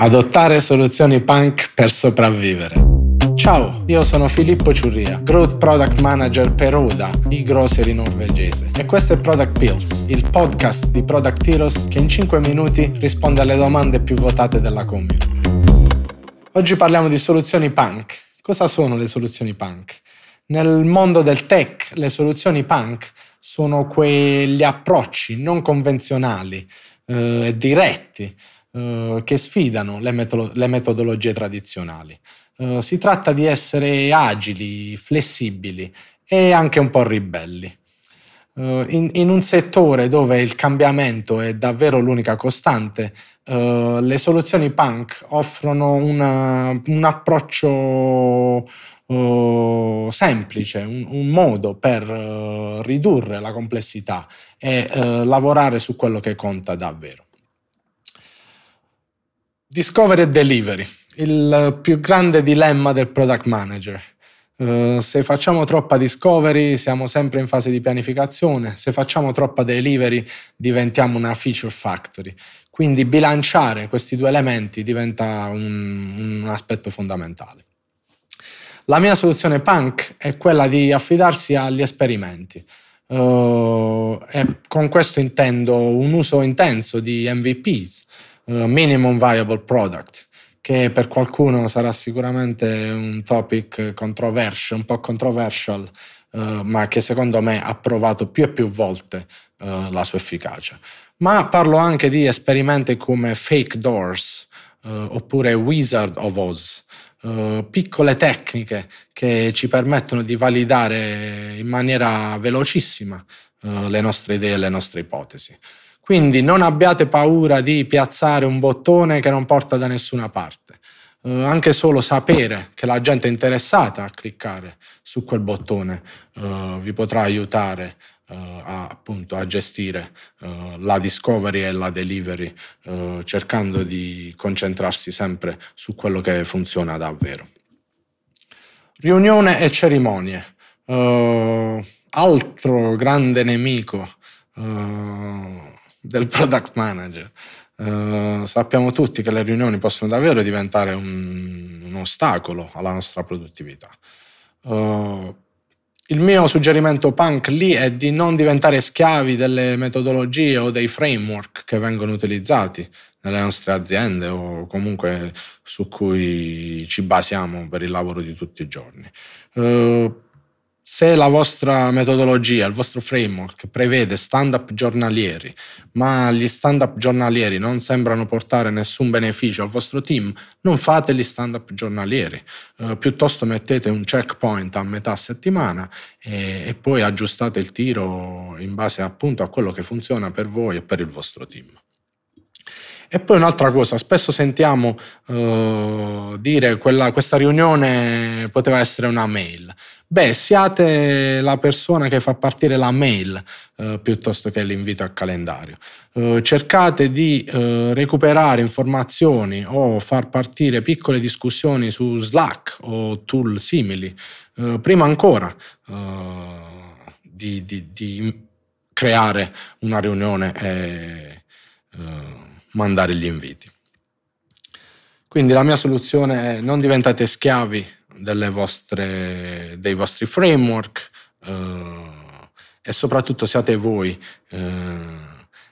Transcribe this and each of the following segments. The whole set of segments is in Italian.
Adottare soluzioni punk per sopravvivere. Ciao, io sono Filippo Ciurria, Growth Product Manager per Oda, i grocery norvegese. E questo è Product Pills, il podcast di Product Heroes che in 5 minuti risponde alle domande più votate della community. Oggi parliamo di soluzioni punk. Cosa sono le soluzioni punk? Nel mondo del tech, le soluzioni punk sono quegli approcci non convenzionali e eh, diretti eh, che sfidano le, metod- le metodologie tradizionali. Uh, si tratta di essere agili, flessibili e anche un po' ribelli. Uh, in, in, un settore dove il cambiamento è davvero l'unica costante, uh, le soluzioni punk offrono una, un approccio semplice, un, un, modo per ridurre la complessità e lavorare su quello che conta davvero. Discovery e delivery, il più grande dilemma del product manager. Uh, se facciamo troppa discovery siamo sempre in fase di pianificazione, se facciamo troppa delivery diventiamo una feature factory. Quindi bilanciare questi due elementi diventa un, un aspetto fondamentale. La mia soluzione punk è quella di affidarsi agli esperimenti. Uh, e con questo intendo un uso intenso di MVPs, minimum viable product, che per qualcuno sarà sicuramente un topic controversial, un po' controversial, uh, ma che secondo me ha provato più e più volte uh, la sua efficacia. Ma parlo anche di esperimenti come Fake Doors oppure Wizard of Oz, piccole tecniche che ci permettono di validare in maniera velocissima le nostre idee e le nostre ipotesi. Quindi non abbiate paura di piazzare un bottone che non porta da nessuna parte. Uh, anche solo sapere che la gente è interessata a cliccare su quel bottone uh, vi potrà aiutare uh, a, appunto, a gestire la discovery e la delivery, cercando di concentrarsi sempre su quello che funziona davvero. Riunione e cerimonie. altro grande nemico del product manager. Uh, sappiamo tutti che le riunioni possono davvero diventare un, un ostacolo alla nostra produttività. Uh, il mio suggerimento punk lì è di non diventare schiavi delle metodologie o dei framework che vengono utilizzati nelle nostre aziende o comunque su cui ci basiamo per il lavoro di tutti i giorni. Uh, se la vostra metodologia, il vostro framework prevede stand-up giornalieri, ma gli stand-up giornalieri non sembrano portare nessun beneficio al vostro team, non fate gli stand-up giornalieri. Uh, piuttosto mettete un checkpoint a metà settimana e, e, poi aggiustate il tiro in base appunto a quello che funziona per voi e per il vostro team. E poi un'altra cosa, spesso sentiamo uh, dire che questa riunione poteva essere una mail. Beh, siate la persona che fa partire la mail uh, piuttosto che l'invito al calendario. Uh, cercate di recuperare informazioni o far partire piccole discussioni su Slack o tool simili, prima ancora di, di, di, creare una riunione e mandare gli inviti. Quindi la mia soluzione è non diventate schiavi vostre, dei vostri framework eh, e soprattutto siate voi eh,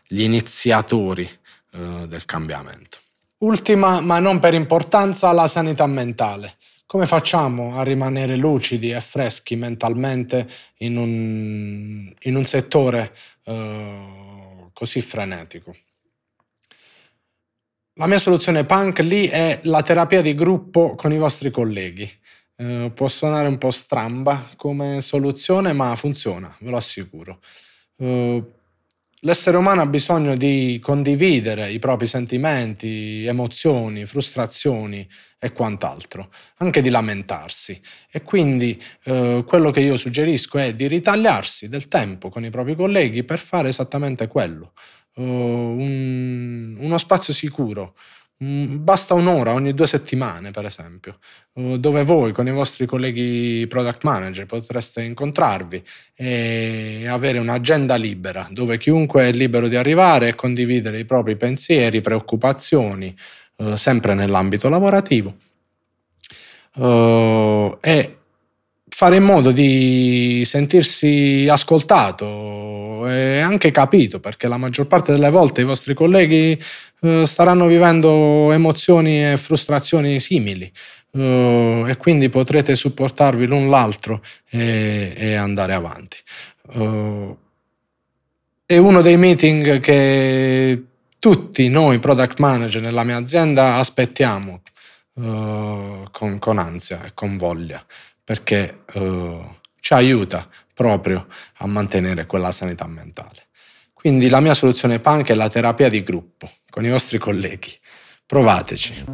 gli iniziatori eh, del cambiamento. Ultima, ma non per importanza, la sanità mentale. Come facciamo a rimanere lucidi e freschi mentalmente in un, in un settore eh, così frenetico? La mia soluzione punk lì è la terapia di gruppo con i vostri colleghi. Eh, può suonare un po' stramba come soluzione, ma funziona, ve lo assicuro. Eh, l'essere umano ha bisogno di condividere i propri sentimenti, emozioni, frustrazioni e quant'altro, anche di lamentarsi. E quindi eh, quello che io suggerisco è di ritagliarsi del tempo con i propri colleghi per fare esattamente quello un, uno spazio sicuro. Basta un'ora ogni due settimane, per esempio, dove voi con i vostri colleghi product manager potreste incontrarvi e avere un'agenda libera, dove chiunque è libero di arrivare e condividere i propri pensieri, preoccupazioni, eh, sempre nell'ambito lavorativo. Eh, e fare in modo di sentirsi ascoltato e anche capito, perché la maggior parte delle volte i vostri colleghi eh, staranno vivendo emozioni e frustrazioni simili eh, e quindi potrete supportarvi l'un l'altro e, e andare avanti. Uh, è uno dei meeting che tutti noi product manager nella mia azienda aspettiamo uh, con, con, ansia e con voglia perché uh, ci aiuta proprio a mantenere quella sanità mentale. Quindi la mia soluzione punk è la terapia di gruppo con i vostri colleghi. Provateci.